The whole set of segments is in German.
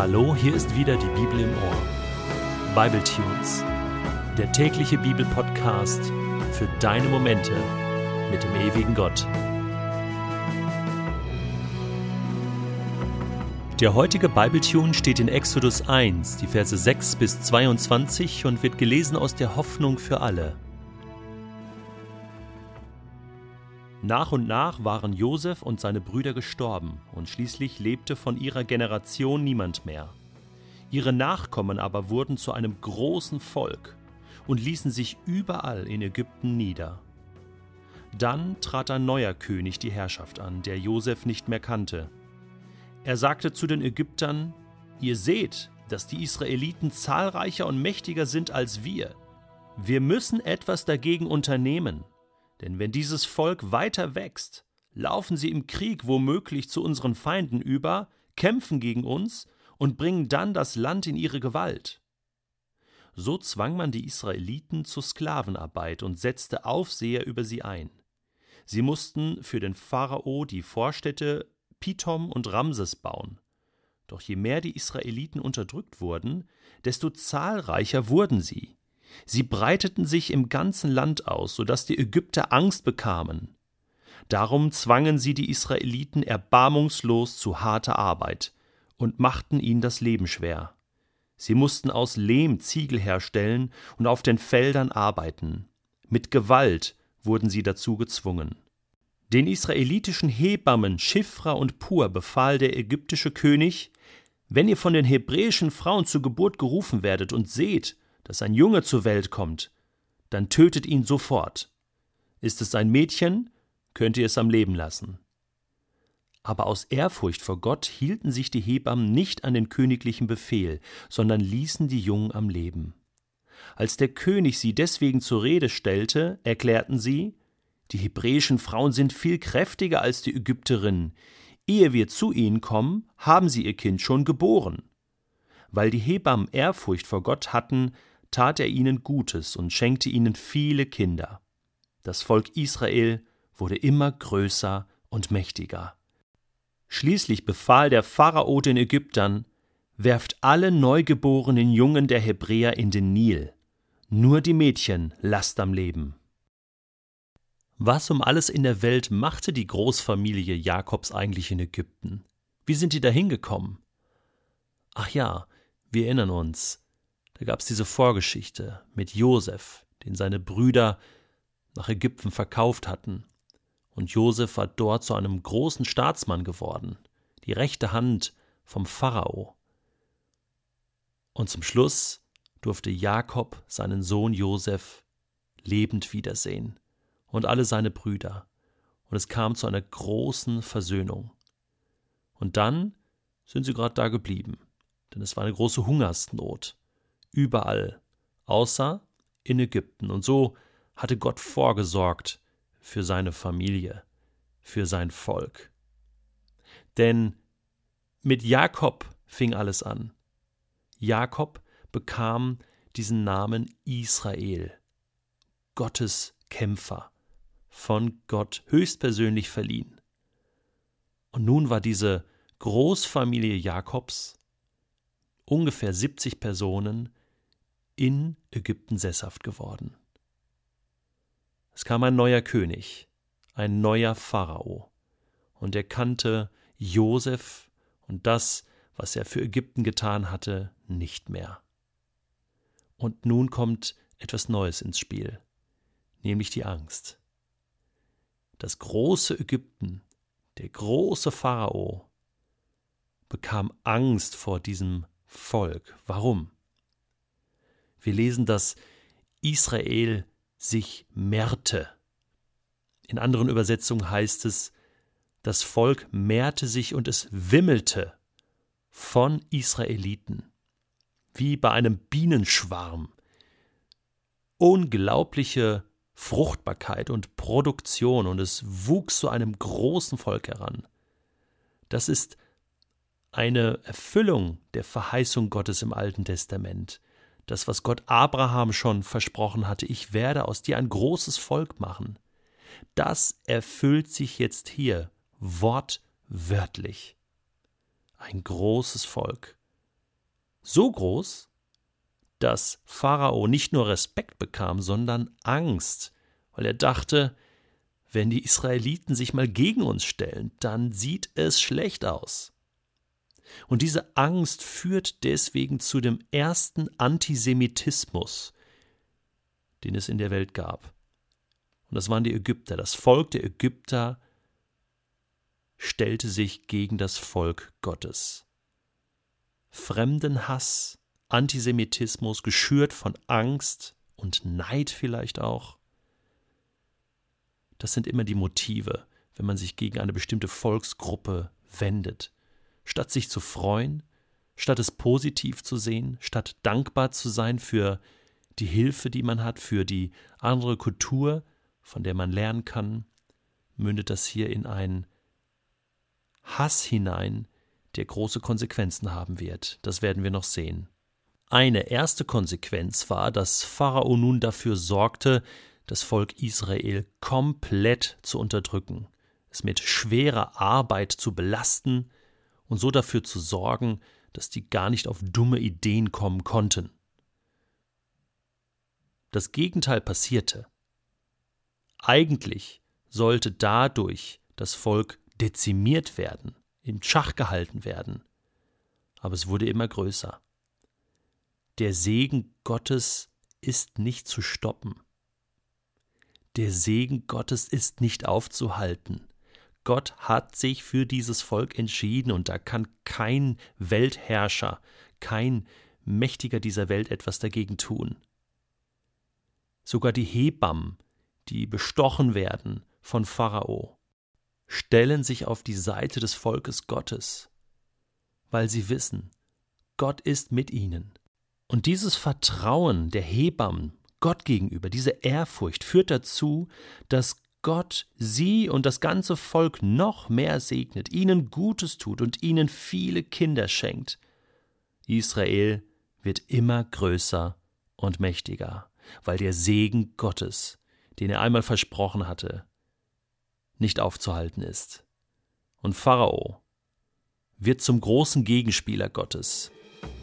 Hallo, hier ist wieder die Bibel im Ohr. Bible Tunes, der tägliche Bibelpodcast für deine Momente mit dem ewigen Gott. Der heutige Bibletune steht in Exodus 1, die Verse 6 bis 22 und wird gelesen aus der Hoffnung für alle. Nach und nach waren Josef und seine Brüder gestorben, und schließlich lebte von ihrer Generation niemand mehr. Ihre Nachkommen aber wurden zu einem großen Volk und ließen sich überall in Ägypten nieder. Dann trat ein neuer König die Herrschaft an, der Josef nicht mehr kannte. Er sagte zu den Ägyptern: Ihr seht, dass die Israeliten zahlreicher und mächtiger sind als wir. Wir müssen etwas dagegen unternehmen. Denn wenn dieses Volk weiter wächst, laufen sie im Krieg womöglich zu unseren Feinden über, kämpfen gegen uns und bringen dann das Land in ihre Gewalt. So zwang man die Israeliten zur Sklavenarbeit und setzte Aufseher über sie ein. Sie mussten für den Pharao die Vorstädte Pithom und Ramses bauen. Doch je mehr die Israeliten unterdrückt wurden, desto zahlreicher wurden sie. Sie breiteten sich im ganzen Land aus, so dass die Ägypter Angst bekamen. Darum zwangen sie die Israeliten erbarmungslos zu harter Arbeit und machten ihnen das Leben schwer. Sie mussten aus Lehm Ziegel herstellen und auf den Feldern arbeiten. Mit Gewalt wurden sie dazu gezwungen. Den israelitischen Hebammen Schiffra und Pur befahl der ägyptische König, wenn ihr von den hebräischen Frauen zur Geburt gerufen werdet und seht, dass ein Junge zur Welt kommt, dann tötet ihn sofort. Ist es ein Mädchen, könnt ihr es am Leben lassen. Aber aus Ehrfurcht vor Gott hielten sich die Hebammen nicht an den königlichen Befehl, sondern ließen die Jungen am Leben. Als der König sie deswegen zur Rede stellte, erklärten sie, die hebräischen Frauen sind viel kräftiger als die Ägypterinnen. Ehe wir zu ihnen kommen, haben sie ihr Kind schon geboren. Weil die Hebammen Ehrfurcht vor Gott hatten, tat er ihnen Gutes und schenkte ihnen viele Kinder. Das Volk Israel wurde immer größer und mächtiger. Schließlich befahl der Pharao den Ägyptern, werft alle neugeborenen Jungen der Hebräer in den Nil, nur die Mädchen lasst am Leben. Was um alles in der Welt machte die Großfamilie Jakobs eigentlich in Ägypten? Wie sind die da hingekommen? Ach ja, wir erinnern uns, da gab es diese Vorgeschichte mit Josef, den seine Brüder nach Ägypten verkauft hatten. Und Josef war dort zu einem großen Staatsmann geworden, die rechte Hand vom Pharao. Und zum Schluss durfte Jakob seinen Sohn Josef lebend wiedersehen und alle seine Brüder. Und es kam zu einer großen Versöhnung. Und dann sind sie gerade da geblieben, denn es war eine große Hungersnot überall, außer in Ägypten. Und so hatte Gott vorgesorgt für seine Familie, für sein Volk. Denn mit Jakob fing alles an. Jakob bekam diesen Namen Israel, Gottes Kämpfer, von Gott höchstpersönlich verliehen. Und nun war diese Großfamilie Jakobs, ungefähr 70 Personen, in Ägypten sesshaft geworden. Es kam ein neuer König, ein neuer Pharao, und er kannte Josef und das, was er für Ägypten getan hatte, nicht mehr. Und nun kommt etwas Neues ins Spiel, nämlich die Angst. Das große Ägypten, der große Pharao, bekam Angst vor diesem Volk. Warum? Wir lesen, dass Israel sich mehrte. In anderen Übersetzungen heißt es, das Volk mehrte sich und es wimmelte von Israeliten, wie bei einem Bienenschwarm. Unglaubliche Fruchtbarkeit und Produktion und es wuchs zu einem großen Volk heran. Das ist eine Erfüllung der Verheißung Gottes im Alten Testament das, was Gott Abraham schon versprochen hatte, ich werde aus dir ein großes Volk machen, das erfüllt sich jetzt hier wortwörtlich. Ein großes Volk So groß, dass Pharao nicht nur Respekt bekam, sondern Angst, weil er dachte, wenn die Israeliten sich mal gegen uns stellen, dann sieht es schlecht aus. Und diese Angst führt deswegen zu dem ersten Antisemitismus, den es in der Welt gab. Und das waren die Ägypter. Das Volk der Ägypter stellte sich gegen das Volk Gottes. Fremdenhass, Antisemitismus, geschürt von Angst und Neid vielleicht auch. Das sind immer die Motive, wenn man sich gegen eine bestimmte Volksgruppe wendet. Statt sich zu freuen, statt es positiv zu sehen, statt dankbar zu sein für die Hilfe, die man hat, für die andere Kultur, von der man lernen kann, mündet das hier in ein Hass hinein, der große Konsequenzen haben wird. Das werden wir noch sehen. Eine erste Konsequenz war, dass Pharao nun dafür sorgte, das Volk Israel komplett zu unterdrücken, es mit schwerer Arbeit zu belasten und so dafür zu sorgen, dass die gar nicht auf dumme Ideen kommen konnten. Das Gegenteil passierte. Eigentlich sollte dadurch das Volk dezimiert werden, im Schach gehalten werden. Aber es wurde immer größer. Der Segen Gottes ist nicht zu stoppen. Der Segen Gottes ist nicht aufzuhalten. Gott hat sich für dieses Volk entschieden und da kann kein Weltherrscher, kein Mächtiger dieser Welt etwas dagegen tun. Sogar die Hebammen, die bestochen werden von Pharao, stellen sich auf die Seite des Volkes Gottes, weil sie wissen, Gott ist mit ihnen. Und dieses Vertrauen der Hebammen Gott gegenüber, diese Ehrfurcht führt dazu, dass Gott sie und das ganze Volk noch mehr segnet, ihnen Gutes tut und ihnen viele Kinder schenkt. Israel wird immer größer und mächtiger, weil der Segen Gottes, den er einmal versprochen hatte, nicht aufzuhalten ist. Und Pharao wird zum großen Gegenspieler Gottes,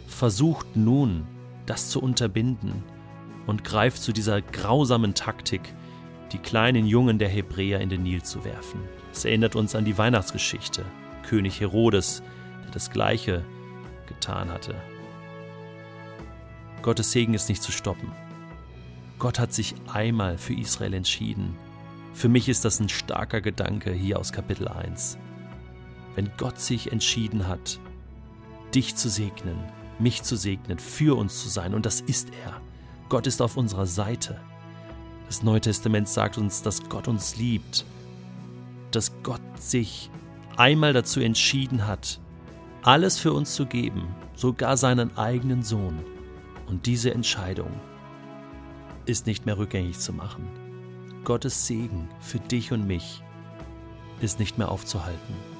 versucht nun, das zu unterbinden und greift zu dieser grausamen Taktik, die kleinen Jungen der Hebräer in den Nil zu werfen. Es erinnert uns an die Weihnachtsgeschichte, König Herodes, der das gleiche getan hatte. Gottes Segen ist nicht zu stoppen. Gott hat sich einmal für Israel entschieden für mich ist das ein starker Gedanke hier aus Kapitel 1. Wenn Gott sich entschieden hat, dich zu segnen, mich zu segnen, für uns zu sein, und das ist er. Gott ist auf unserer Seite. Das Neue Testament sagt uns, dass Gott uns liebt, dass Gott sich einmal dazu entschieden hat, alles für uns zu geben, sogar seinen eigenen Sohn. Und diese Entscheidung ist nicht mehr rückgängig zu machen. Gottes Segen für dich und mich ist nicht mehr aufzuhalten.